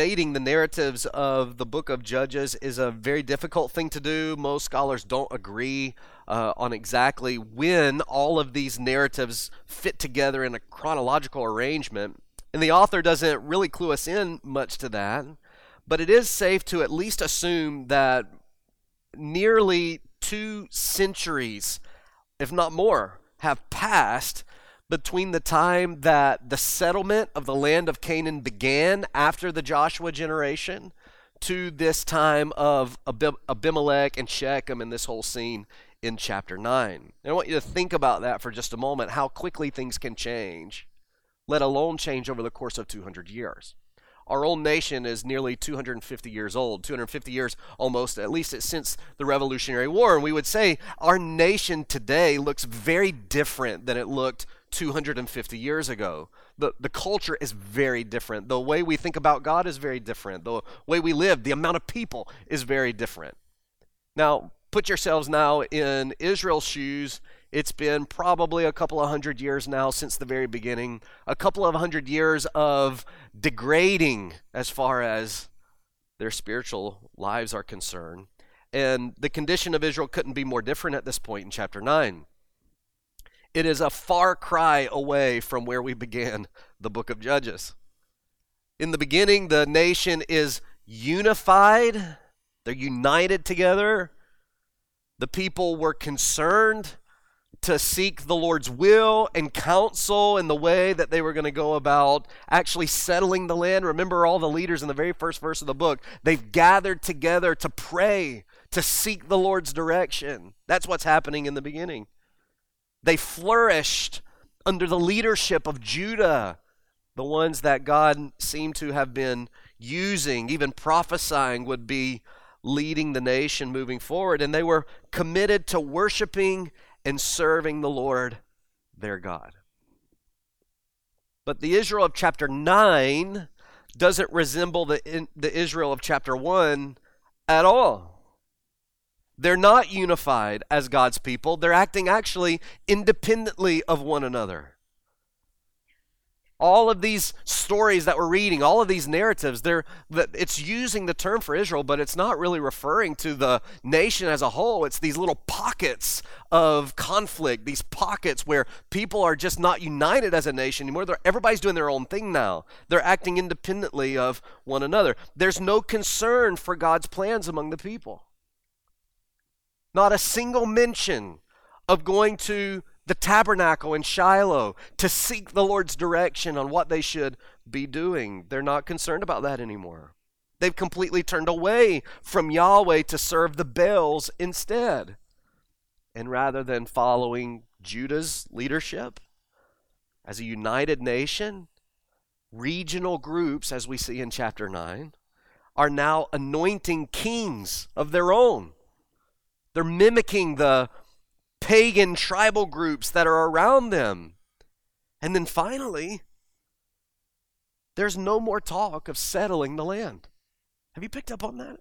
dating the narratives of the book of Judges is a very difficult thing to do. Most scholars don't agree uh, on exactly when all of these narratives fit together in a chronological arrangement. And the author doesn't really clue us in much to that. But it is safe to at least assume that nearly two centuries, if not more, have passed between the time that the settlement of the land of Canaan began after the Joshua generation to this time of Abimelech and Shechem and this whole scene in chapter 9. And I want you to think about that for just a moment how quickly things can change, let alone change over the course of 200 years. Our old nation is nearly 250 years old, 250 years almost, at least since the Revolutionary War. And we would say our nation today looks very different than it looked 250 years ago. The, the culture is very different. The way we think about God is very different. The way we live, the amount of people is very different. Now, put yourselves now in Israel's shoes. It's been probably a couple of hundred years now since the very beginning, a couple of hundred years of degrading as far as their spiritual lives are concerned. And the condition of Israel couldn't be more different at this point in chapter 9. It is a far cry away from where we began the book of Judges. In the beginning, the nation is unified, they're united together. The people were concerned to seek the Lord's will and counsel in the way that they were going to go about actually settling the land. Remember, all the leaders in the very first verse of the book, they've gathered together to pray, to seek the Lord's direction. That's what's happening in the beginning. They flourished under the leadership of Judah, the ones that God seemed to have been using, even prophesying would be leading the nation moving forward. And they were committed to worshiping and serving the Lord their God. But the Israel of chapter 9 doesn't resemble the, the Israel of chapter 1 at all. They're not unified as God's people. They're acting actually independently of one another. All of these stories that we're reading, all of these narratives, they're it's using the term for Israel, but it's not really referring to the nation as a whole. It's these little pockets of conflict, these pockets where people are just not united as a nation anymore. They're, everybody's doing their own thing now. They're acting independently of one another. There's no concern for God's plans among the people. Not a single mention of going to the tabernacle in Shiloh to seek the Lord's direction on what they should be doing. They're not concerned about that anymore. They've completely turned away from Yahweh to serve the Baals instead. And rather than following Judah's leadership as a united nation, regional groups, as we see in chapter 9, are now anointing kings of their own they're mimicking the pagan tribal groups that are around them. And then finally, there's no more talk of settling the land. Have you picked up on that?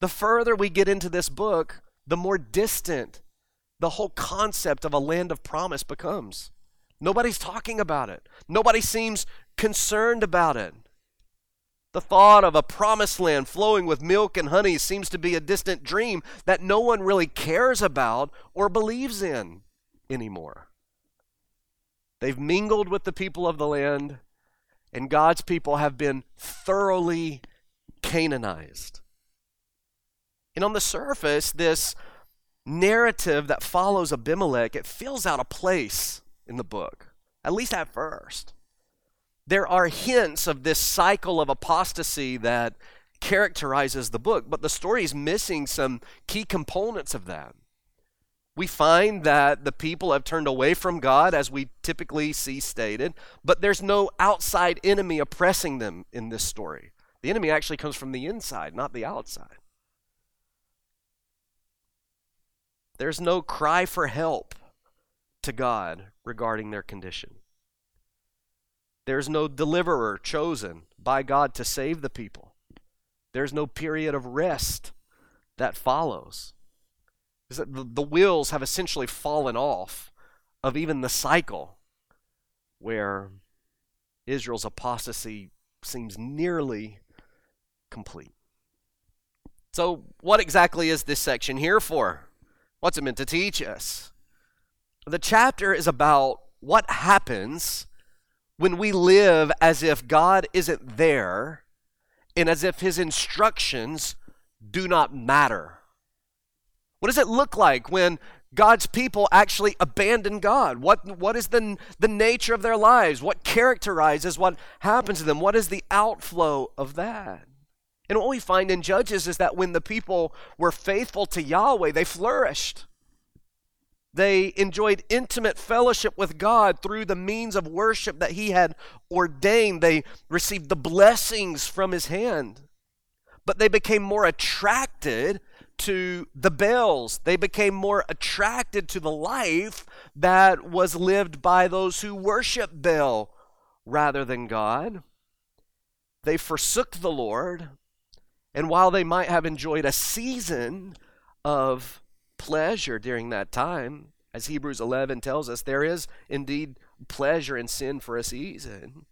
The further we get into this book, the more distant the whole concept of a land of promise becomes. Nobody's talking about it, nobody seems concerned about it. The thought of a promised land flowing with milk and honey seems to be a distant dream that no one really cares about or believes in anymore. They've mingled with the people of the land, and God's people have been thoroughly Canaanized. And on the surface, this narrative that follows Abimelech, it fills out a place in the book, at least at first there are hints of this cycle of apostasy that characterizes the book, but the story is missing some key components of that. We find that the people have turned away from God, as we typically see stated, but there's no outside enemy oppressing them in this story. The enemy actually comes from the inside, not the outside. There's no cry for help to God regarding their condition. There's no deliverer chosen by God to save the people. There's no period of rest that follows. The, wheels have essentially fallen off of even the cycle where Israel's apostasy seems nearly complete. So, what exactly is this section here for? What's it meant to teach us? The chapter is about what happens when we live as if God isn't there and as if his instructions do not matter. What does it look like when God's people actually abandon God? What, what is the, the nature of their lives? What characterizes what happens to them? What is the outflow of that? And what we find in Judges is that when the people were faithful to Yahweh, they flourished. They enjoyed intimate fellowship with God through the means of worship that He had ordained. They received the blessings from His hand. But they became more attracted to the Baals. They became more attracted to the life that was lived by those who worship Baal rather than God. They forsook the Lord. And while they might have enjoyed a season of pleasure during that time, as Hebrews 11 tells us, there is indeed pleasure in sin for a season.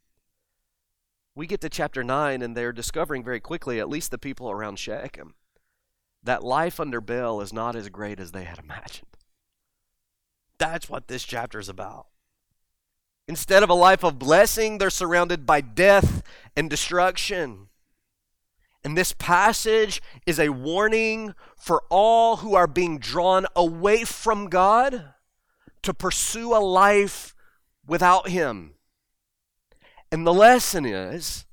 We get to chapter 9, and they're discovering very quickly, at least the people around Shechem, that life under Baal is not as great as they had imagined. That's what this chapter is about. Instead of a life of blessing, they're surrounded by death and destruction. And this passage is a warning for all who are being drawn away from God to pursue a life without Him. And the lesson is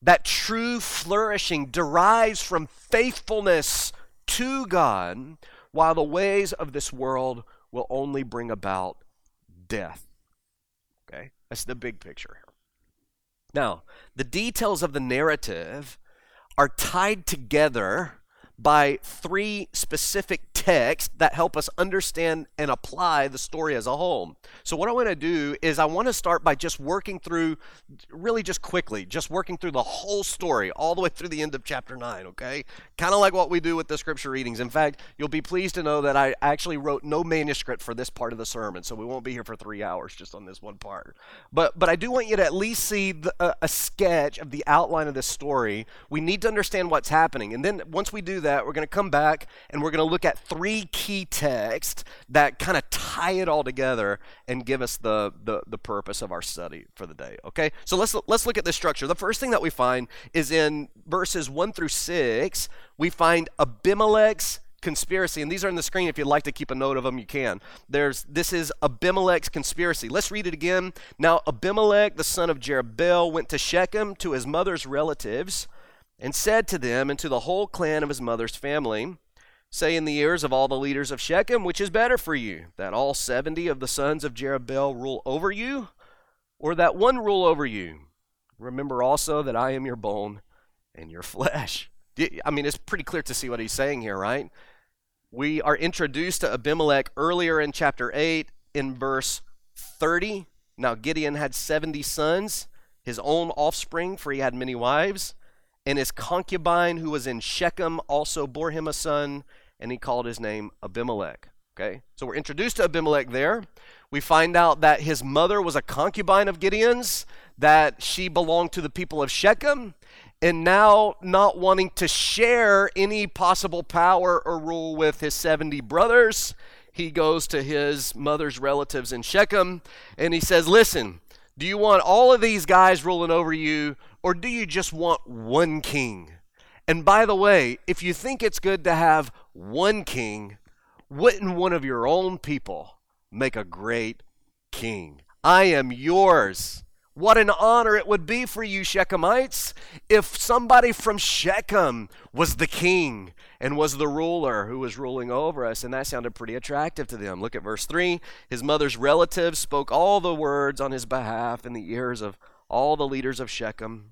that true flourishing derives from faithfulness to God, while the ways of this world will only bring about death. Okay? That's the big picture here. Now, the details of the narrative are tied together by three specific texts that help us understand and apply the story as a whole. So, what I want to do is, I want to start by just working through, really just quickly, just working through the whole story, all the way through the end of chapter 9, okay? Kind of like what we do with the scripture readings. In fact, you'll be pleased to know that I actually wrote no manuscript for this part of the sermon, so we won't be here for three hours just on this one part. But, but I do want you to at least see the, a sketch of the outline of this story. We need to understand what's happening. And then once we do that, we're going to come back and we're going to look at three key texts that kind of tie it all together and give us the, the, the purpose of our study for the day. Okay? So let's, let's look at this structure. The first thing that we find is in verses 1 through 6, we find Abimelech's conspiracy and these are on the screen if you'd like to keep a note of them you can there's this is abimelech's conspiracy let's read it again now abimelech the son of jerubbaal went to shechem to his mother's relatives and said to them and to the whole clan of his mother's family Say in the ears of all the leaders of Shechem, which is better for you, that all seventy of the sons of Jerubbaal rule over you, or that one rule over you? Remember also that I am your bone and your flesh. I mean, it's pretty clear to see what he's saying here, right? We are introduced to Abimelech earlier in chapter 8 in verse 30. Now, Gideon had 70 sons, his own offspring, for he had many wives. And his concubine, who was in Shechem, also bore him a son, and he called his name Abimelech. Okay? So we're introduced to Abimelech there. We find out that his mother was a concubine of Gideon's, that she belonged to the people of Shechem, and now not wanting to share any possible power or rule with his 70 brothers, he goes to his mother's relatives in Shechem and he says, Listen, do you want all of these guys ruling over you, or do you just want one king? And by the way, if you think it's good to have one king, wouldn't one of your own people make a great king? I am yours. What an honor it would be for you, Shechemites, if somebody from Shechem was the king and was the ruler who was ruling over us. And that sounded pretty attractive to them. Look at verse 3. His mother's relatives spoke all the words on his behalf in the ears of all the leaders of Shechem,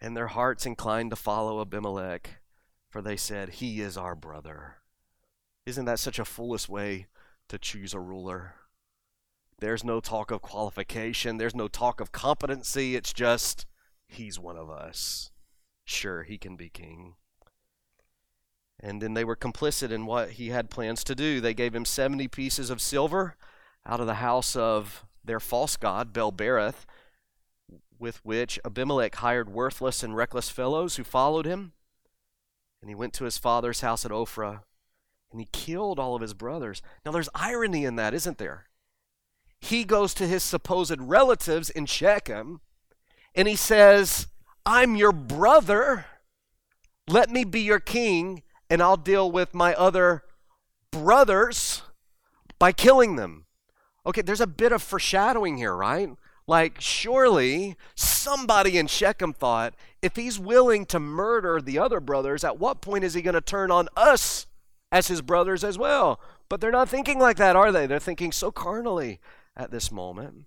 and their hearts inclined to follow Abimelech, for they said, He is our brother. Isn't that such a foolish way to choose a ruler? There's no talk of qualification, there's no talk of competency. It's just, He's one of us. Sure, he can be king. And then they were complicit in what he had plans to do. They gave him 70 pieces of silver out of the house of their false god, Baal-berith, with which Abimelech hired worthless and reckless fellows who followed him. And he went to his father's house at Ophrah, and he killed all of his brothers. Now, there's irony in that, isn't there? He goes to his supposed relatives in Shechem, and he says, I'm your brother. Let me be your king, and I'll deal with my other brothers by killing them. Okay, there's a bit of foreshadowing here, right? Like, surely somebody in Shechem thought, if he's willing to murder the other brothers, at what point is he going to turn on us as his brothers as well? But they're not thinking like that, are they? They're thinking so carnally at this moment.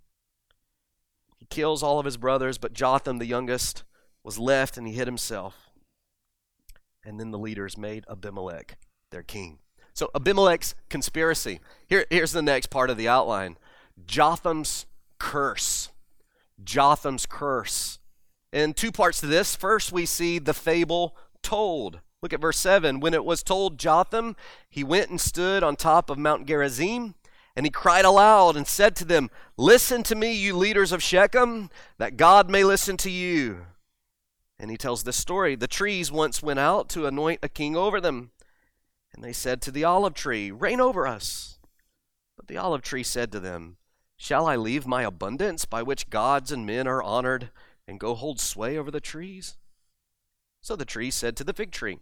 He kills all of his brothers, but Jotham, the youngest, was left and he hid himself. And then the leaders made Abimelech their king. So, Abimelech's conspiracy. Here, here's the next part of the outline Jotham's curse. Jotham's curse. In two parts to this. First, we see the fable told. Look at verse 7. When it was told Jotham, he went and stood on top of Mount Gerizim, and he cried aloud and said to them, Listen to me, you leaders of Shechem, that God may listen to you. And he tells this story. The trees once went out to anoint a king over them. And they said to the olive tree, Reign over us. But the olive tree said to them, Shall I leave my abundance by which gods and men are honored and go hold sway over the trees? So the tree said to the fig tree,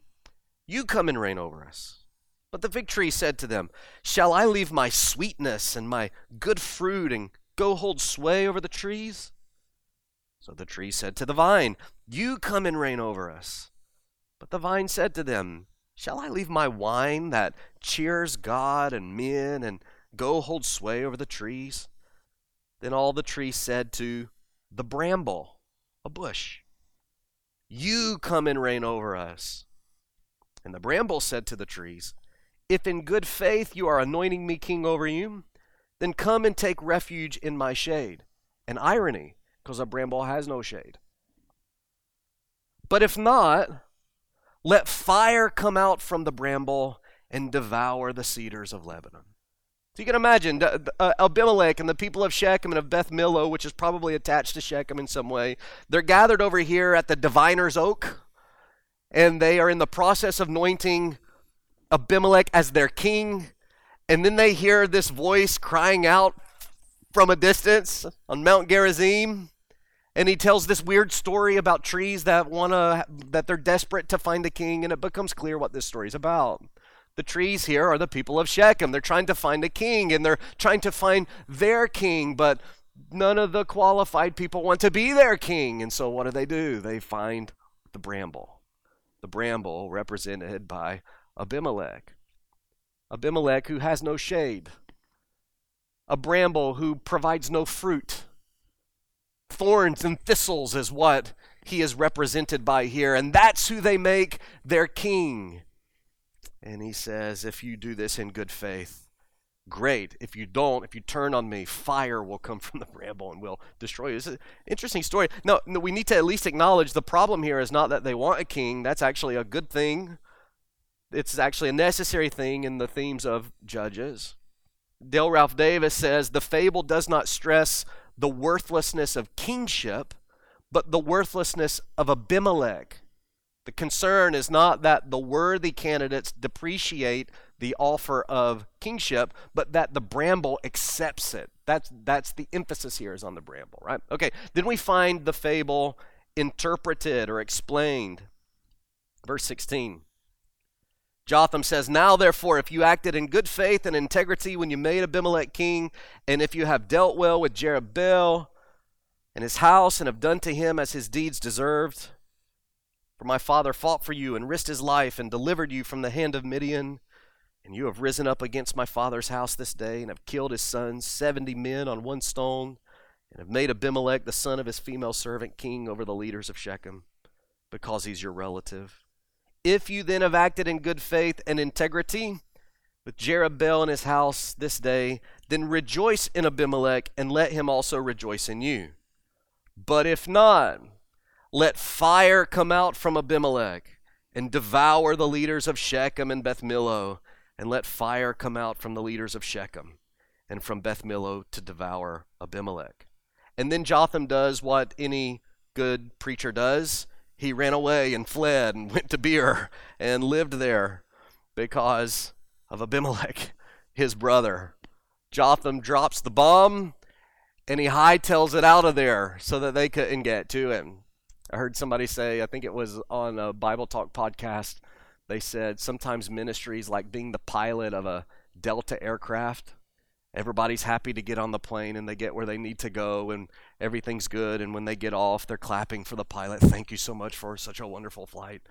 You come and reign over us. But the fig tree said to them, Shall I leave my sweetness and my good fruit and go hold sway over the trees? So the tree said to the vine, You come and reign over us. But the vine said to them, Shall I leave my wine that cheers God and men and go hold sway over the trees? Then all the trees said to the bramble, a bush, You come and reign over us. And the bramble said to the trees, If in good faith you are anointing me king over you, then come and take refuge in my shade. An irony, because a bramble has no shade. But if not, let fire come out from the bramble and devour the cedars of Lebanon. You can imagine uh, Abimelech and the people of Shechem and of Beth Millo, which is probably attached to Shechem in some way, they're gathered over here at the diviner's oak, and they are in the process of anointing Abimelech as their king. And then they hear this voice crying out from a distance on Mount Gerizim. And he tells this weird story about trees that wanna that they're desperate to find a king, and it becomes clear what this story is about. The trees here are the people of Shechem. They're trying to find a king and they're trying to find their king, but none of the qualified people want to be their king. And so what do they do? They find the bramble. The bramble represented by Abimelech. Abimelech who has no shade. A bramble who provides no fruit. Thorns and thistles is what he is represented by here. And that's who they make their king. And he says, If you do this in good faith, great. If you don't, if you turn on me, fire will come from the bramble and will destroy you. It's an interesting story. No, no, we need to at least acknowledge the problem here is not that they want a king. That's actually a good thing. It's actually a necessary thing in the themes of Judges. Dale Ralph Davis says the fable does not stress the worthlessness of kingship, but the worthlessness of Abimelech. The concern is not that the worthy candidates depreciate the offer of kingship, but that the bramble accepts it. That's, that's the emphasis here is on the bramble, right? Okay, then we find the fable interpreted or explained. Verse 16. Jotham says, Now therefore, if you acted in good faith and integrity when you made Abimelech king, and if you have dealt well with Jerubbaal and his house, and have done to him as his deeds deserved, for my father fought for you and risked his life and delivered you from the hand of Midian. And you have risen up against my father's house this day and have killed his sons, seventy men on one stone, and have made Abimelech, the son of his female servant, king over the leaders of Shechem, because he's your relative. If you then have acted in good faith and integrity with Jerubbaal and his house this day, then rejoice in Abimelech and let him also rejoice in you. But if not, let fire come out from Abimelech and devour the leaders of Shechem and Beth Millo, and let fire come out from the leaders of Shechem and from Beth Millo to devour Abimelech. And then Jotham does what any good preacher does. He ran away and fled and went to Beer and lived there because of Abimelech, his brother. Jotham drops the bomb and he hightails it out of there so that they couldn't get to him. I heard somebody say, I think it was on a Bible Talk podcast, they said sometimes ministries like being the pilot of a Delta aircraft. Everybody's happy to get on the plane and they get where they need to go and everything's good. And when they get off, they're clapping for the pilot. Thank you so much for such a wonderful flight.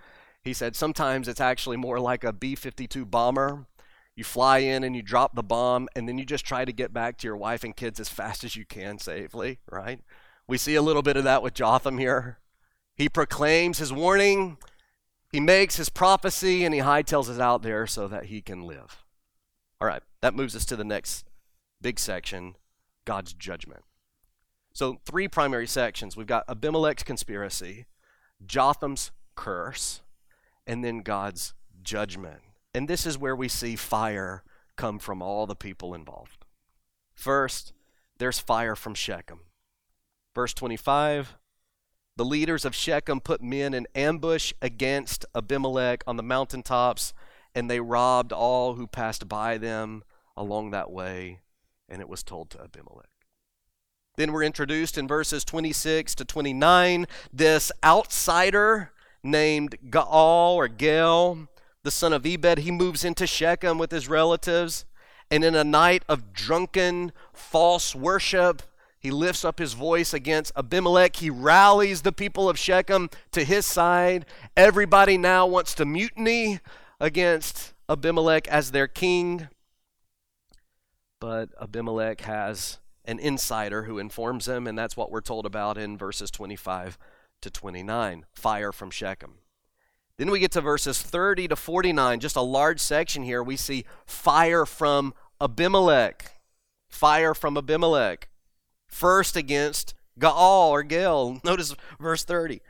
He said sometimes it's actually more like a B 52 bomber you fly in and you drop the bomb, and then you just try to get back to your wife and kids as fast as you can safely, right? We see a little bit of that with Jotham here. He proclaims his warning, he makes his prophecy, and he hightails it out there so that he can live. All right, that moves us to the next big section God's judgment. So, three primary sections. We've got Abimelech's conspiracy, Jotham's curse, and then God's judgment. And this is where we see fire come from all the people involved. First, there's fire from Shechem. Verse 25 The leaders of Shechem put men in ambush against Abimelech on the mountaintops, and they robbed all who passed by them along that way, and it was told to Abimelech. Then we're introduced in verses 26 to 29 this outsider named Gaal or Gaal the son of Ebed, he moves into Shechem with his relatives. And in a night of drunken, false worship, he lifts up his voice against Abimelech. He rallies the people of Shechem to his side. Everybody now wants to mutiny against Abimelech as their king. But Abimelech has an insider who informs him, and that's what we're told about in verses 25 to 29 fire from Shechem. Then we get to verses 30 to 49, just a large section here. We see fire from Abimelech. Fire from Abimelech. First against Gaal or Gaal. Notice verse 30.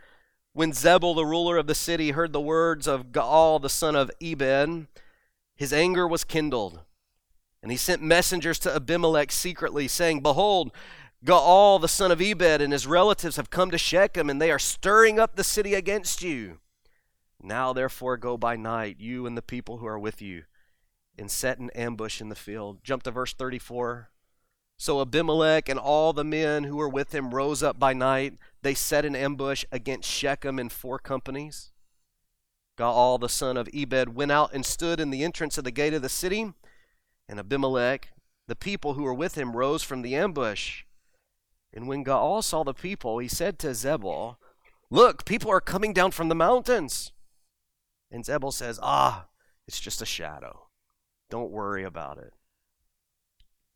When Zebul, the ruler of the city, heard the words of Gaal, the son of Ebed, his anger was kindled. And he sent messengers to Abimelech secretly, saying, Behold, Gaal, the son of Ebed, and his relatives have come to Shechem, and they are stirring up the city against you. Now, therefore, go by night, you and the people who are with you, and set an ambush in the field. Jump to verse 34. So Abimelech and all the men who were with him rose up by night. They set an ambush against Shechem in four companies. Gaal, the son of Ebed, went out and stood in the entrance of the gate of the city. And Abimelech, the people who were with him, rose from the ambush. And when Gaal saw the people, he said to Zebul, Look, people are coming down from the mountains. And Zebul says, Ah, it's just a shadow. Don't worry about it.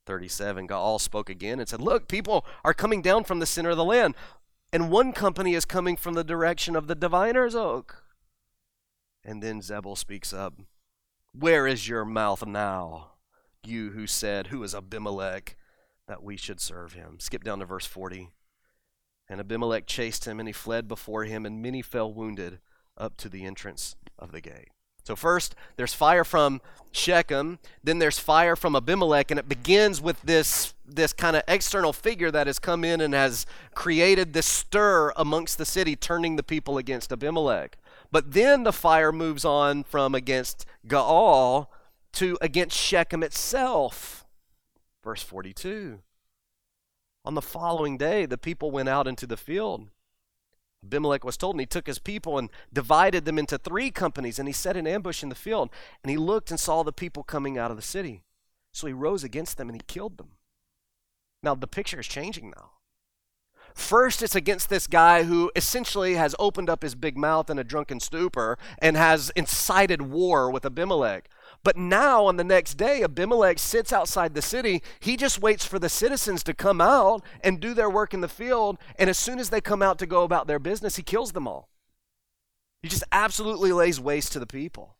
37, Gaal spoke again and said, Look, people are coming down from the center of the land, and one company is coming from the direction of the diviner's oak. And then Zebul speaks up, Where is your mouth now, you who said, Who is Abimelech, that we should serve him? Skip down to verse 40. And Abimelech chased him, and he fled before him, and many fell wounded up to the entrance of the gate. So, first, there's fire from Shechem, then there's fire from Abimelech, and it begins with this, this kind of external figure that has come in and has created this stir amongst the city, turning the people against Abimelech. But then the fire moves on from against Gaal to against Shechem itself. Verse 42. On the following day, the people went out into the field Abimelech was told, and he took his people and divided them into three companies, and he set an ambush in the field. And he looked and saw the people coming out of the city. So he rose against them and he killed them. Now, the picture is changing now. First, it's against this guy who essentially has opened up his big mouth in a drunken stupor and has incited war with Abimelech. But now, on the next day, Abimelech sits outside the city. He just waits for the citizens to come out and do their work in the field. And as soon as they come out to go about their business, he kills them all. He just absolutely lays waste to the people.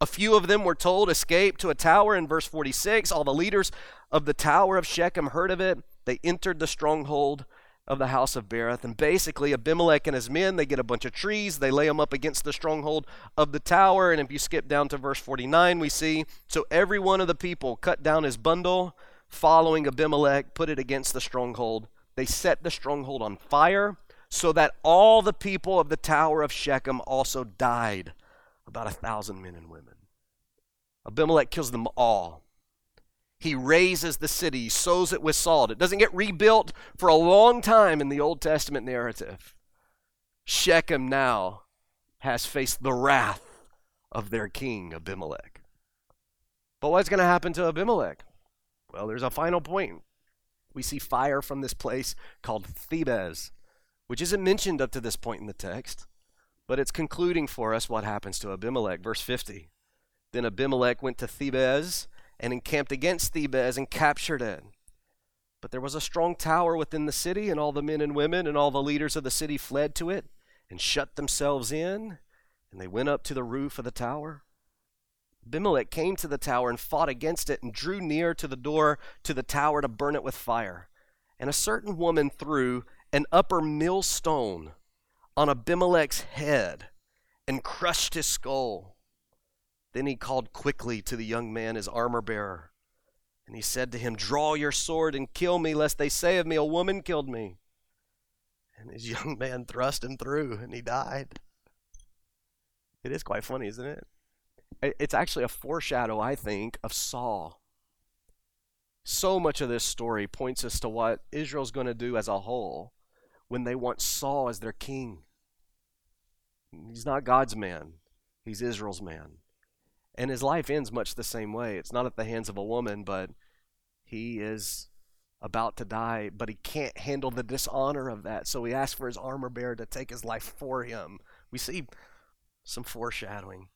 A few of them were told, escape to a tower in verse 46. All the leaders of the tower of Shechem heard of it. They entered the stronghold of the house of Berith. And basically, Abimelech and his men, they get a bunch of trees, they lay them up against the stronghold of the tower. And if you skip down to verse 49, we see so every one of the people cut down his bundle, following Abimelech, put it against the stronghold they set the stronghold on fire so that all the people of the tower of Shechem also died, about a thousand men and women. Abimelech kills them all. He razes the city, sows it with salt. It doesn't get rebuilt for a long time in the Old Testament narrative. Shechem now has faced the wrath of their king, Abimelech. But what's going to happen to Abimelech? Well, there's a final point. We see fire from this place called Thebez, which isn't mentioned up to this point in the text, but it's concluding for us what happens to Abimelech. Verse 50. Then Abimelech went to Thebez and encamped against Thebez and captured it. But there was a strong tower within the city, and all the men and women and all the leaders of the city fled to it and shut themselves in, and they went up to the roof of the tower. Abimelech came to the tower and fought against it and drew near to the door to the tower to burn it with fire. And a certain woman threw an upper millstone on Abimelech's head and crushed his skull. Then he called quickly to the young man, his armor bearer, and he said to him, Draw your sword and kill me, lest they say of me, A woman killed me. And his young man thrust him through, and he died. It is quite funny, isn't it? It's actually a foreshadow, I think, of Saul. So much of this story points us to what Israel's going to do as a whole when they want Saul as their king. He's not God's man, he's Israel's man. And his life ends much the same way. It's not at the hands of a woman, but he is about to die, but he can't handle the dishonor of that. So he asks for his armor bearer to take his life for him. We see some foreshadowing.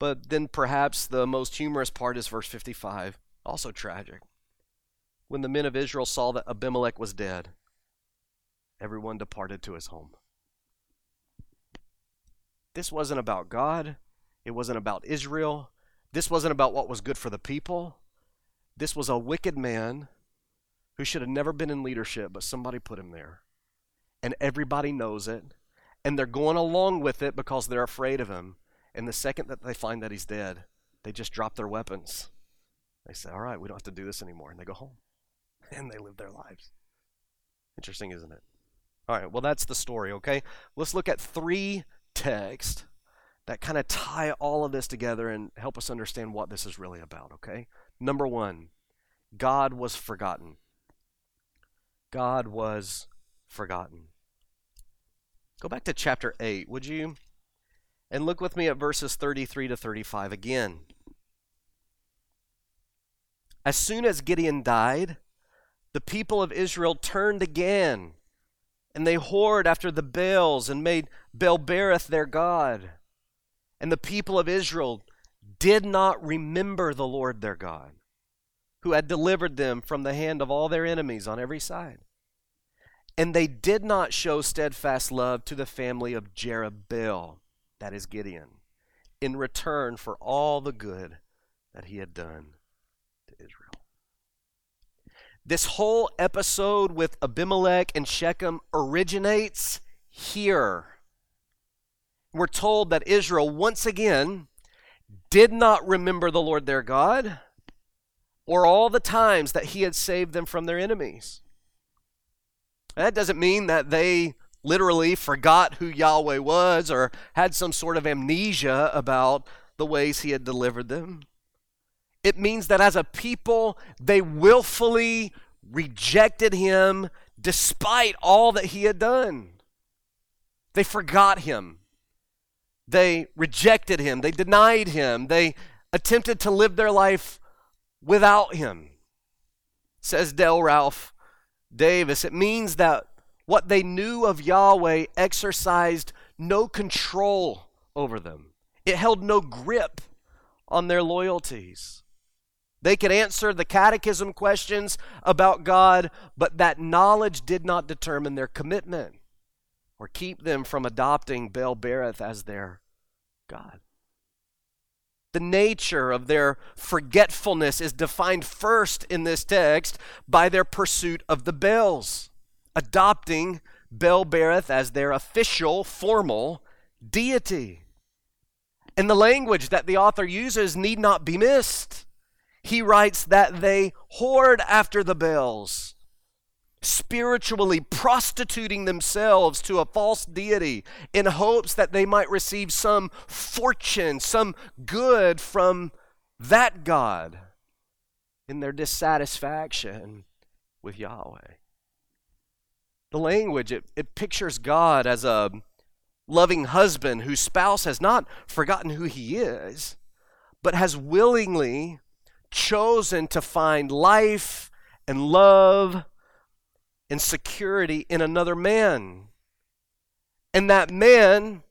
But then perhaps the most humorous part is verse 55, also tragic. When the men of Israel saw that Abimelech was dead, everyone departed to his home. This wasn't about God. It wasn't about Israel. This wasn't about what was good for the people. This was a wicked man who should have never been in leadership, but somebody put him there. And everybody knows it. And they're going along with it because they're afraid of him. And the second that they find that he's dead, they just drop their weapons. They say, All right, we don't have to do this anymore. And they go home. And they live their lives. Interesting, isn't it? All right, well, that's the story, okay? Let's look at three texts that kind of tie all of this together and help us understand what this is really about, okay? Number one, God was forgotten. God was forgotten. Go back to chapter 8, would you? And look with me at verses 33 to 35 again. As soon as Gideon died, the people of Israel turned again, and they whored after the Baals and made Baal-berith their god. And the people of Israel did not remember the Lord their God, who had delivered them from the hand of all their enemies on every side. And they did not show steadfast love to the family of Jerubbaal that is Gideon, in return for all the good that he had done to Israel. This whole episode with Abimelech and Shechem originates here. We're told that Israel once again did not remember the Lord their God or all the times that he had saved them from their enemies. That doesn't mean that they literally forgot who Yahweh was or had some sort of amnesia about the ways he had delivered them. It means that as a people, they willfully rejected him despite all that he had done. They forgot him. They rejected him. They denied him. They attempted to live their life without him. Says Dale Ralph Davis. It means that what they knew of Yahweh exercised no control over them, it held no grip on their loyalties. They could answer the catechism questions about God, but that knowledge did not determine their commitment or keep them from adopting Baal-berith as their God. The nature of their forgetfulness is defined first in this text by their pursuit of the Baals adopting Baal-berith as their official, formal deity. And the language that the author uses need not be missed. He writes that they whored after the Baals. Spiritually prostituting themselves to a false deity in hopes that they might receive some fortune, some good from that God in their dissatisfaction with Yahweh. The language, it, it pictures God as a loving husband whose spouse has not forgotten who he is, but has willingly chosen to find life and love and security in another man. And that man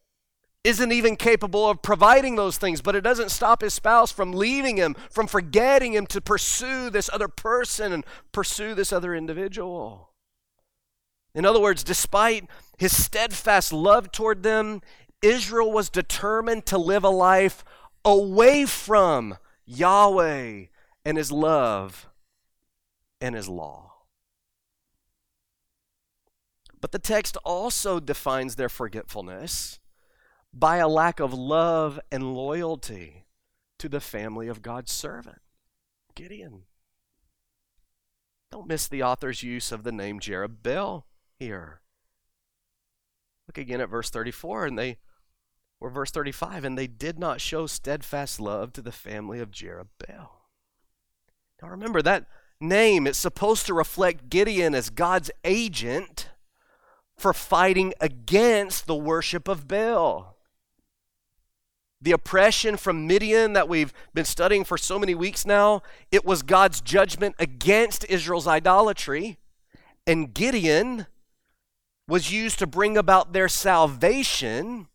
isn't even capable of providing those things, but it doesn't stop his spouse from leaving him, from forgetting him to pursue this other person and pursue this other individual. In other words, despite his steadfast love toward them, Israel was determined to live a life away from Yahweh and his love and his law. But the text also defines their forgetfulness by a lack of love and loyalty to the family of God's servant, Gideon. Don't miss the author's use of the name Jerubbaal here. Look again at verse 34, and they, or verse 35, and they did not show steadfast love to the family of Jerubbaal. Now remember that name, it's supposed to reflect Gideon as God's agent for fighting against the worship of Baal. The oppression from Midian that we've been studying for so many weeks now, it was God's judgment against Israel's idolatry. And Gideon was used to bring about their salvation.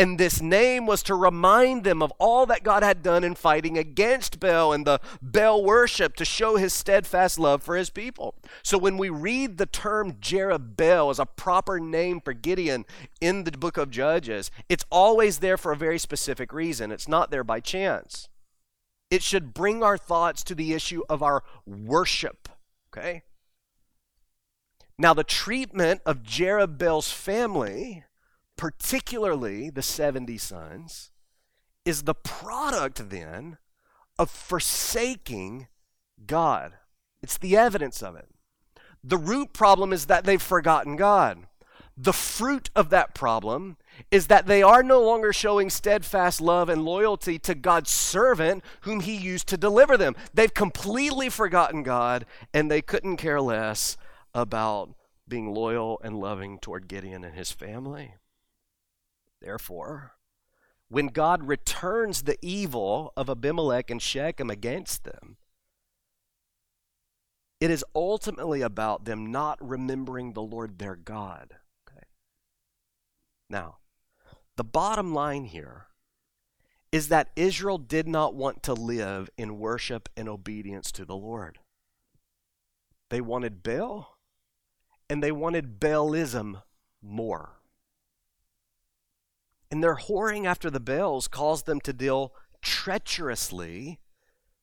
And this name was to remind them of all that God had done in fighting against Baal and the Baal worship to show his steadfast love for his people. So when we read the term Jerubbaal as a proper name for Gideon in the book of Judges, it's always there for a very specific reason. It's not there by chance. It should bring our thoughts to the issue of our worship, okay? Now, the treatment of Jerubbaal's family, particularly the 70 sons, is the product then of forsaking God. It's the evidence of it. The root problem is that they've forgotten God. The fruit of that problem is that they are no longer showing steadfast love and loyalty to God's servant whom he used to deliver them. They've completely forgotten God and they couldn't care less about being loyal and loving toward Gideon and his family. Therefore, when God returns the evil of Abimelech and Shechem against them, it is ultimately about them not remembering the Lord their God. Okay. Now, the bottom line here is that Israel did not want to live in worship and obedience to the Lord. They wanted Baal and they wanted Baalism more. And their whoring after the Baals caused them to deal treacherously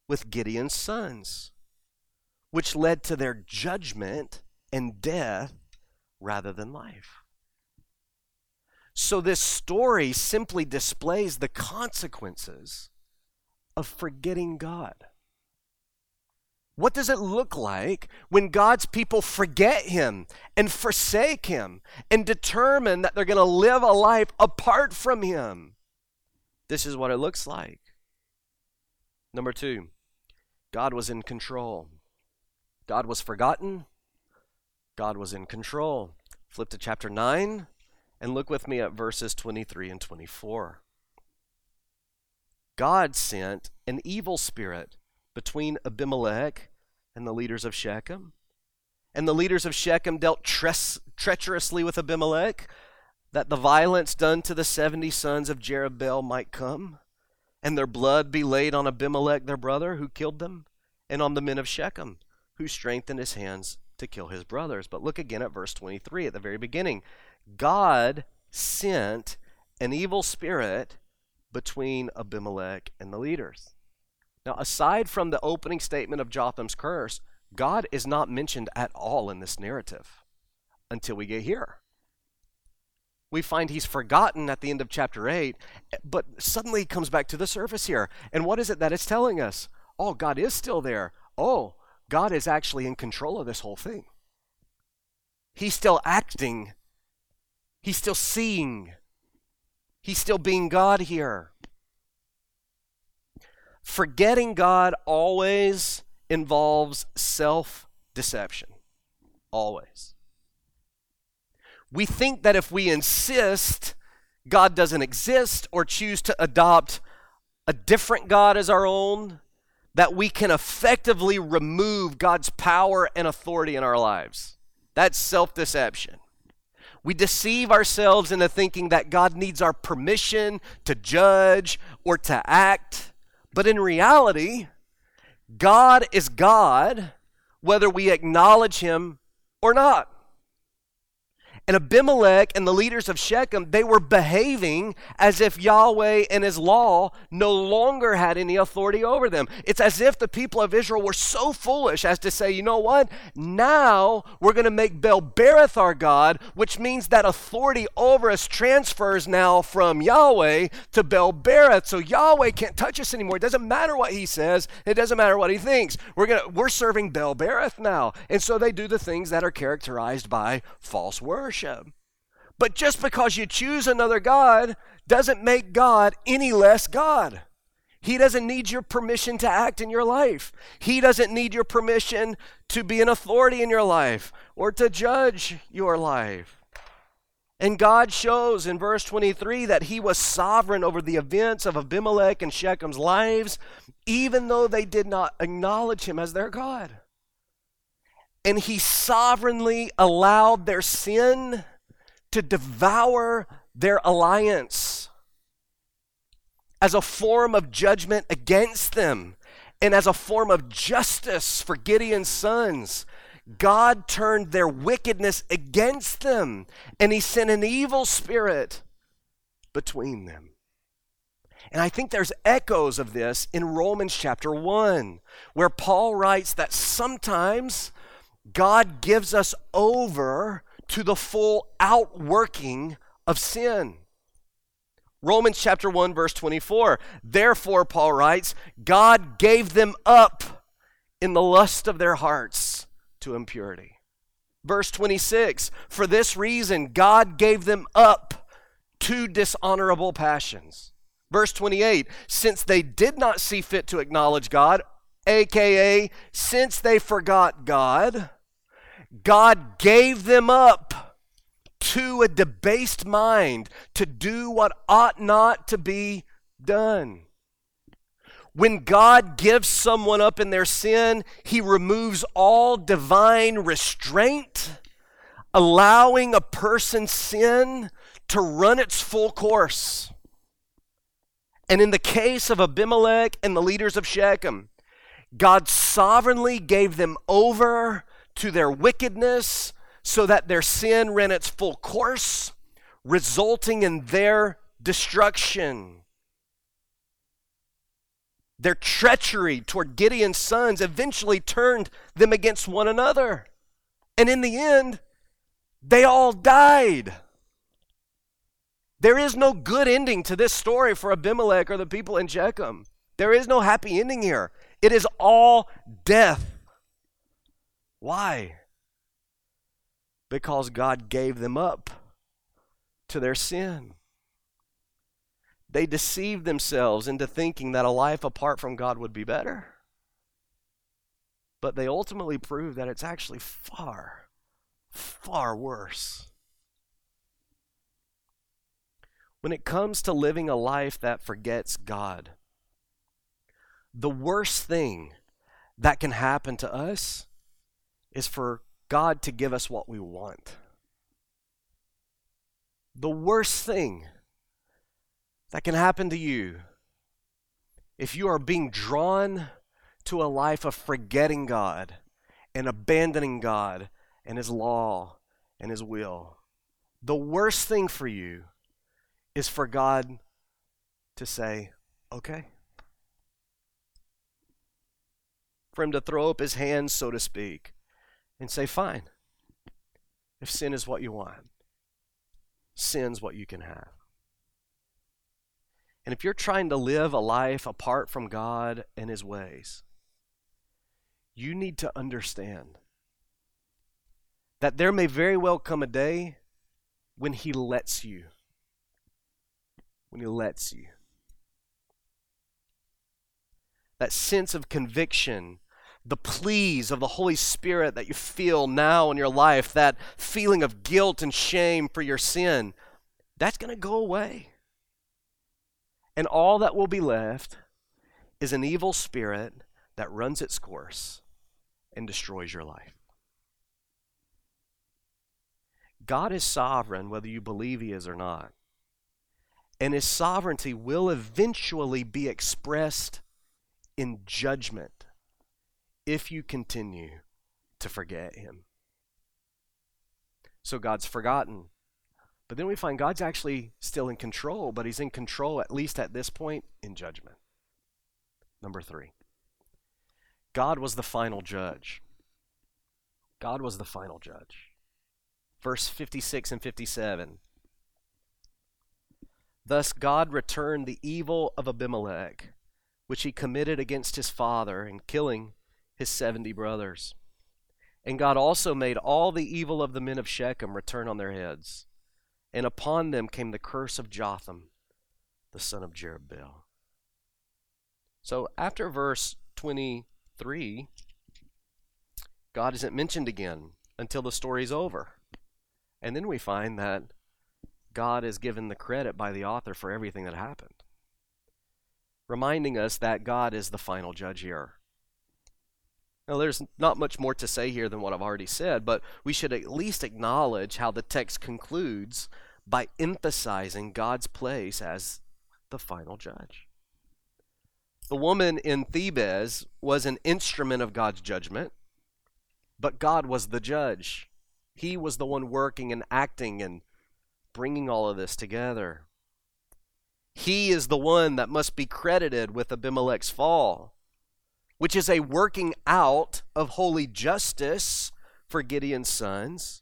with Gideon's sons, which led to their judgment and death rather than life. So, this story simply displays the consequences of forgetting God. What does it look like when God's people forget Him and forsake Him and determine that they're going to live a life apart from Him? This is what it looks like. Number two, God was in control. God was forgotten. God was in control. Flip to chapter 9 and look with me at verses 23 and 24. God sent an evil spirit between Abimelech and the leaders of Shechem. And the leaders of Shechem dealt tre- treacherously with Abimelech, that the violence done to the 70 sons of Jerubbaal might come, and their blood be laid on Abimelech their brother, who killed them, and on the men of Shechem, who strengthened his hands to kill his brothers. But look again at verse 23 at the very beginning. God sent an evil spirit between Abimelech and the leaders. Now, aside from the opening statement of Jotham's curse, God is not mentioned at all in this narrative until we get here. We find he's forgotten at the end of chapter 8, but suddenly comes back to the surface here. And what is it that it's telling us? Oh, God is still there. Oh, God is actually in control of this whole thing. He's still acting, he's still seeing, he's still being God here. Forgetting God always involves self deception. Always. We think that if we insist God doesn't exist or choose to adopt a different God as our own, that we can effectively remove God's power and authority in our lives. That's self deception. We deceive ourselves into thinking that God needs our permission to judge or to act. But in reality, God is God whether we acknowledge Him or not. And Abimelech and the leaders of Shechem, they were behaving as if Yahweh and his law no longer had any authority over them. It's as if the people of Israel were so foolish as to say, you know what? Now we're going to make Baal-berith our God, which means that authority over us transfers now from Yahweh to Baal-berith. So Yahweh can't touch us anymore. It doesn't matter what he says, it doesn't matter what he thinks. We're to we're serving Baal-berith now. And so they do the things that are characterized by false worship worship. But just because you choose another God doesn't make God any less God. He doesn't need your permission to act in your life. He doesn't need your permission to be an authority in your life or to judge your life. And God shows in verse 23 that He was sovereign over the events of Abimelech and Shechem's lives, even though they did not acknowledge Him as their God and he sovereignly allowed their sin to devour their alliance as a form of judgment against them and as a form of justice for Gideon's sons. God turned their wickedness against them and he sent an evil spirit between them. And I think there's echoes of this in Romans chapter 1, where Paul writes that sometimes God gives us over to the full outworking of sin. Romans chapter 1 verse 24. Therefore Paul writes, God gave them up in the lust of their hearts to impurity. Verse 26. For this reason God gave them up to dishonorable passions. Verse 28. Since they did not see fit to acknowledge God, aka since they forgot God, God gave them up to a debased mind to do what ought not to be done. When God gives someone up in their sin, he removes all divine restraint, allowing a person's sin to run its full course. And in the case of Abimelech and the leaders of Shechem, God sovereignly gave them over to their wickedness so that their sin ran its full course, resulting in their destruction. Their treachery toward Gideon's sons eventually turned them against one another. And in the end, they all died. There is no good ending to this story for Abimelech or the people in Shechem. There is no happy ending here. It is all death. Why? Because God gave them up to their sin. They deceived themselves into thinking that a life apart from God would be better. But they ultimately proved that it's actually far, far worse. When it comes to living a life that forgets God, the worst thing that can happen to us is for God to give us what we want. The worst thing that can happen to you if you are being drawn to a life of forgetting God and abandoning God and His law and His will, the worst thing for you is for God to say, okay. For Him to throw up His hands, so to speak, and say, fine, if sin is what you want, sin's what you can have. And if you're trying to live a life apart from God and His ways, you need to understand that there may very well come a day when He lets you. When He lets you. That sense of conviction, the pleas of the Holy Spirit that you feel now in your life, that feeling of guilt and shame for your sin, that's going to go away. And all that will be left is an evil spirit that runs its course and destroys your life. God is sovereign whether you believe He is or not. And His sovereignty will eventually be expressed in judgment if you continue to forget Him. So God's forgotten. But then we find God's actually still in control, but He's in control, at least at this point, in judgment. Number three God was the final judge. God was the final judge. Verse 56 and 57. Thus God returned the evil of Abimelech, which he committed against his father in killing his 70 brothers. And God also made all the evil of the men of Shechem return on their heads. And upon them came the curse of Jotham, the son of Jerubbaal. So after verse 23, God isn't mentioned again until the story's over. And then we find that God is given the credit by the author for everything that happened, reminding us that God is the final judge here. Now, there's not much more to say here than what I've already said, but we should at least acknowledge how the text concludes by emphasizing God's place as the final judge. The woman in Thebez was an instrument of God's judgment, but God was the judge. He was the one working and acting and bringing all of this together. He is the one that must be credited with Abimelech's fall, which is a working out of holy justice for Gideon's sons.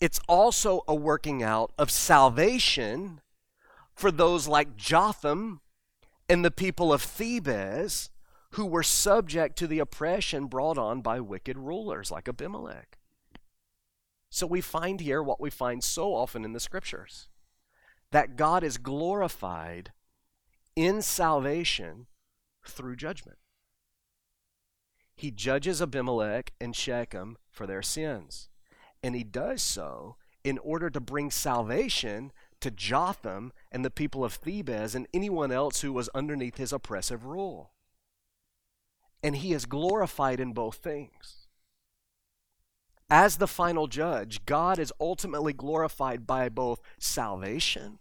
It's also a working out of salvation for those like Jotham and the people of Thebez who were subject to the oppression brought on by wicked rulers like Abimelech. So we find here what we find so often in the scriptures that God is glorified in salvation through judgment. He judges Abimelech and Shechem for their sins. And he does so in order to bring salvation to Jotham and the people of Thebez and anyone else who was underneath his oppressive rule. And he is glorified in both things. As the final judge, God is ultimately glorified by both salvation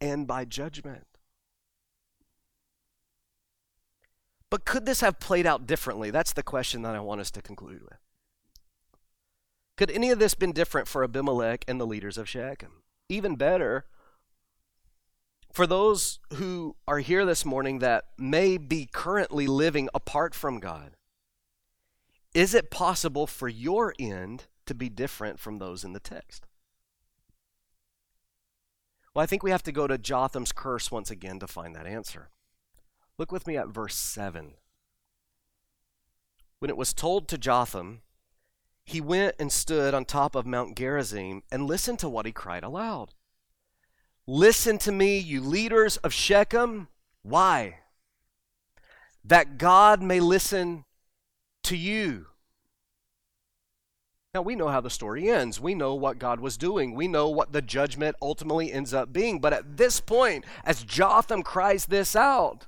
and by judgment. But could this have played out differently? That's the question that I want us to conclude with. Could any of this been different for Abimelech and the leaders of Shechem? Even better, for those who are here this morning that may be currently living apart from God, is it possible for your end to be different from those in the text? Well, I think we have to go to Jotham's curse once again to find that answer. Look with me at verse 7. When it was told to Jotham, he went and stood on top of Mount Gerizim and listened to what he cried aloud. Listen to me, you leaders of Shechem. Why? That God may listen to you. Now, we know how the story ends. We know what God was doing. We know what the judgment ultimately ends up being. But at this point, as Jotham cries this out,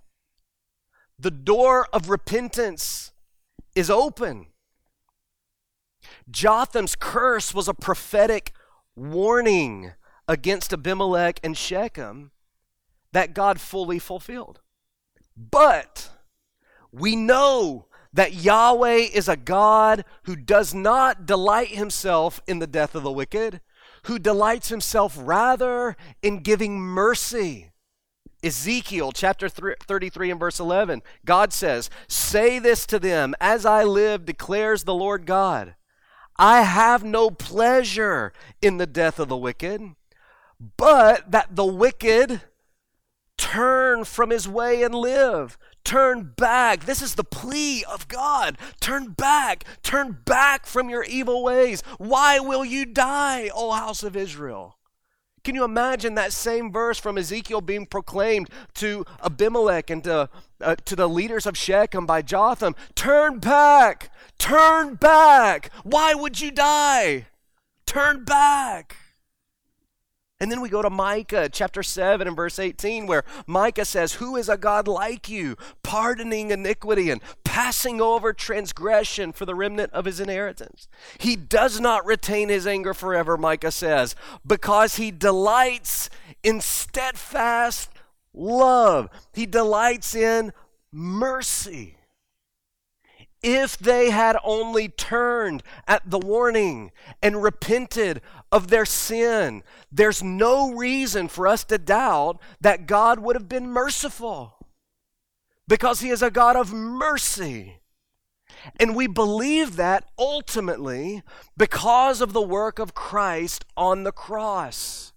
the door of repentance is open. Jotham's curse was a prophetic warning against Abimelech and Shechem that God fully fulfilled. But we know that Yahweh is a God who does not delight himself in the death of the wicked, who delights himself rather in giving mercy. Ezekiel chapter 33 and verse 11, God says, Say this to them, as I live, declares the Lord God. I have no pleasure in the death of the wicked, but that the wicked turn from his way and live. Turn back. This is the plea of God. Turn back. Turn back from your evil ways. Why will you die, O house of Israel? Can you imagine that same verse from Ezekiel being proclaimed to Abimelech and to, uh, to the leaders of Shechem by Jotham? Turn back! Turn back! Why would you die? Turn back! And then we go to Micah chapter 7 and verse 18, where Micah says, Who is a God like you, pardoning iniquity and passing over transgression for the remnant of his inheritance? He does not retain his anger forever, Micah says, because he delights in steadfast love. He delights in mercy if they had only turned at the warning and repented of their sin, there's no reason for us to doubt that God would have been merciful because He is a God of mercy. And we believe that ultimately because of the work of Christ on the cross.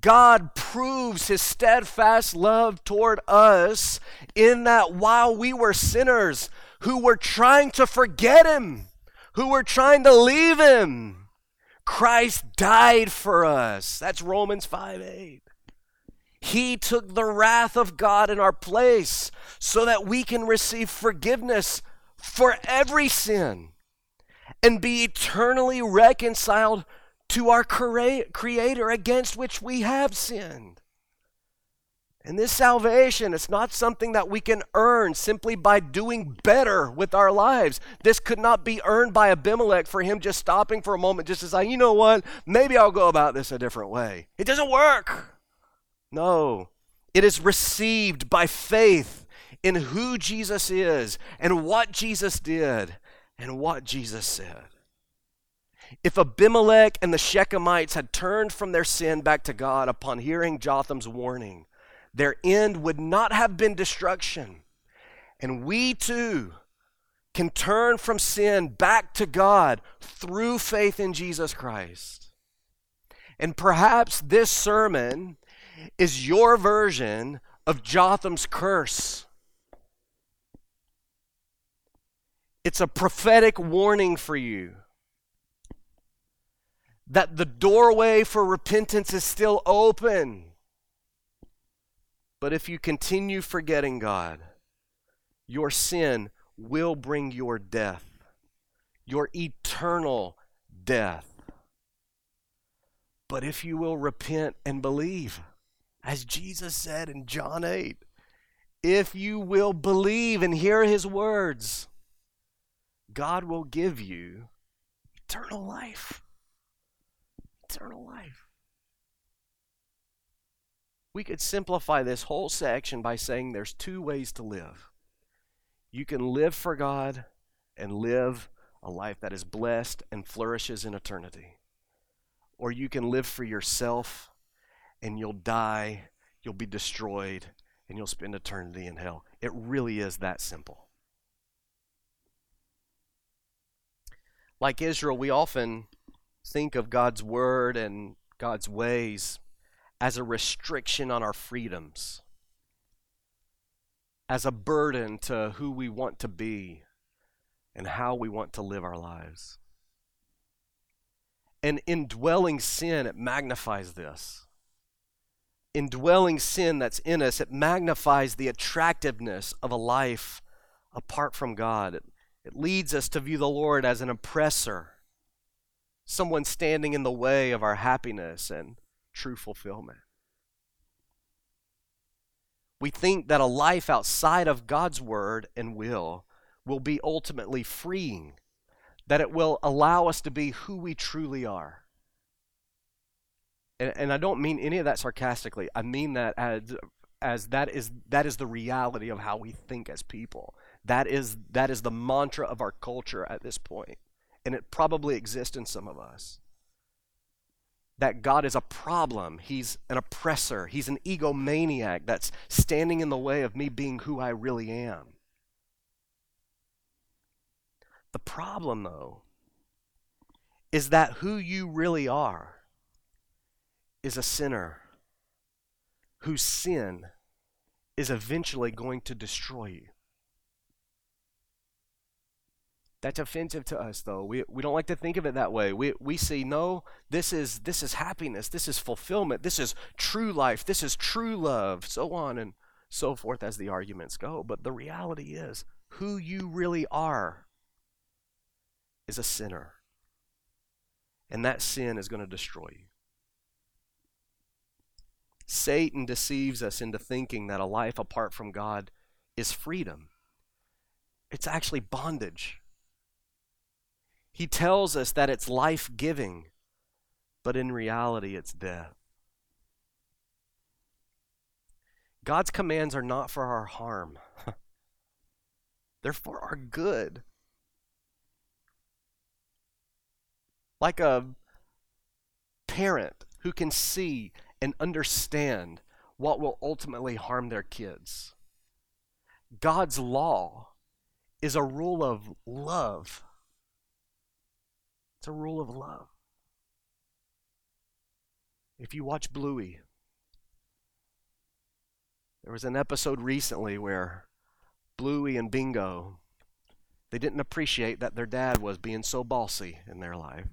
God proves his steadfast love toward us in that while we were sinners, who were trying to forget him, who were trying to leave him. Christ died for us. That's Romans 5 8. He took the wrath of God in our place so that we can receive forgiveness for every sin and be eternally reconciled to our Creator against which we have sinned. And this salvation, it's not something that we can earn simply by doing better with our lives. This could not be earned by Abimelech for him just stopping for a moment just to say, you know what, maybe I'll go about this a different way. It doesn't work. No, it is received by faith in who Jesus is and what Jesus did and what Jesus said. If Abimelech and the Shechemites had turned from their sin back to God upon hearing Jotham's warning, their end would not have been destruction. And we too can turn from sin back to God through faith in Jesus Christ. And perhaps this sermon is your version of Jotham's curse. It's a prophetic warning for you that the doorway for repentance is still open. But if you continue forgetting God, your sin will bring your death, your eternal death. But if you will repent and believe, as Jesus said in John 8, if you will believe and hear his words, God will give you eternal life. Eternal life. We could simplify this whole section by saying there's two ways to live. You can live for God and live a life that is blessed and flourishes in eternity. Or you can live for yourself and you'll die, you'll be destroyed, and you'll spend eternity in hell. It really is that simple. Like Israel, we often think of God's word and God's ways as a restriction on our freedoms, as a burden to who we want to be and how we want to live our lives. And indwelling sin, it magnifies this. Indwelling sin that's in us, it magnifies the attractiveness of a life apart from God. It, leads us to view the Lord as an oppressor, someone standing in the way of our happiness and true fulfillment. We think that a life outside of God's word and will will be ultimately freeing, that it will allow us to be who we truly are. And, and I don't mean any of that sarcastically. I mean that as, as that is that is the reality of how we think as people. That is that is the mantra of our culture at this point, and it probably exists in some of us that God is a problem. He's an oppressor. He's an egomaniac that's standing in the way of me being who I really am. The problem, though, is that who you really are is a sinner whose sin is eventually going to destroy you. That's offensive to us though. We, we don't like to think of it that way. We, we see no, this is this is happiness, this is fulfillment, this is true life, this is true love, so on and so forth as the arguments go. But the reality is who you really are is a sinner. And that sin is going to destroy you. Satan deceives us into thinking that a life apart from God is freedom. It's actually bondage. He tells us that it's life giving, but in reality, it's death. God's commands are not for our harm, they're for our good. Like a parent who can see and understand what will ultimately harm their kids. God's law is a rule of love it's a rule of love. If you watch Bluey, there was an episode recently where Bluey and Bingo they didn't appreciate that their dad was being so bossy in their life.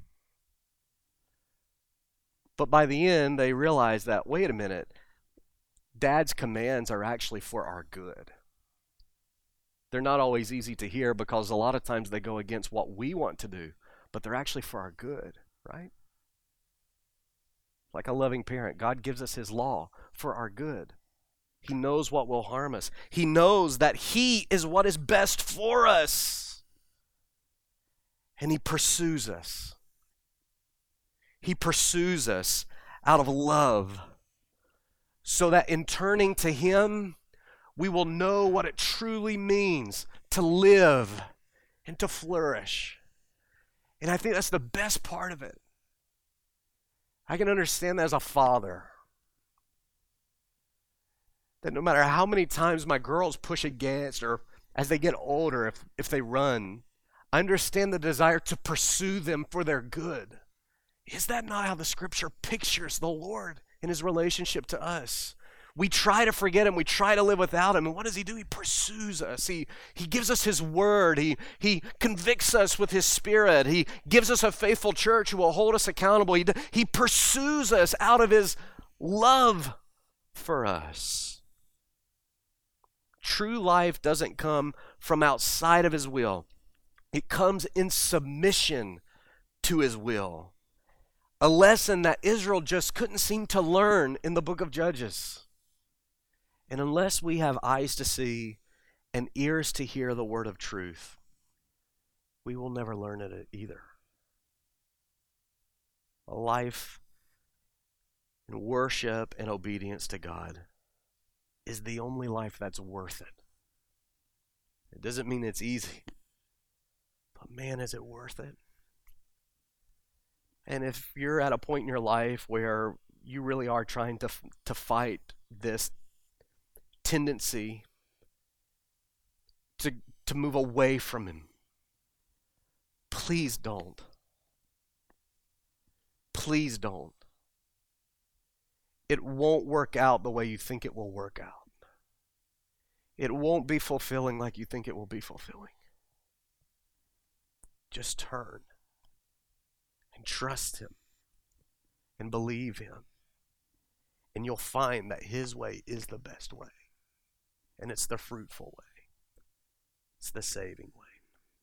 But by the end, they realized that wait a minute, dad's commands are actually for our good. They're not always easy to hear because a lot of times they go against what we want to do but they're actually for our good, right? Like a loving parent, God gives us His law for our good. He knows what will harm us, He knows that He is what is best for us. And He pursues us. He pursues us out of love so that in turning to Him, we will know what it truly means to live and to flourish. And I think that's the best part of it. I can understand that as a father. That no matter how many times my girls push against, or as they get older, if, if they run, I understand the desire to pursue them for their good. Is that not how the scripture pictures the Lord in his relationship to us? We try to forget him. We try to live without him. And what does he do? He pursues us. He, he gives us his word. He, he convicts us with his spirit. He gives us a faithful church who will hold us accountable. He, he pursues us out of his love for us. True life doesn't come from outside of his will. It comes in submission to his will. A lesson that Israel just couldn't seem to learn in the book of Judges. And unless we have eyes to see and ears to hear the word of truth, we will never learn it either. A life in worship and obedience to God is the only life that's worth it. It doesn't mean it's easy, but man, is it worth it? And if you're at a point in your life where you really are trying to, to fight this tendency to, to move away from Him. Please don't. Please don't. It won't work out the way you think it will work out. It won't be fulfilling like you think it will be fulfilling. Just turn and trust Him and believe Him. And you'll find that His way is the best way and it's the fruitful way, it's the saving way.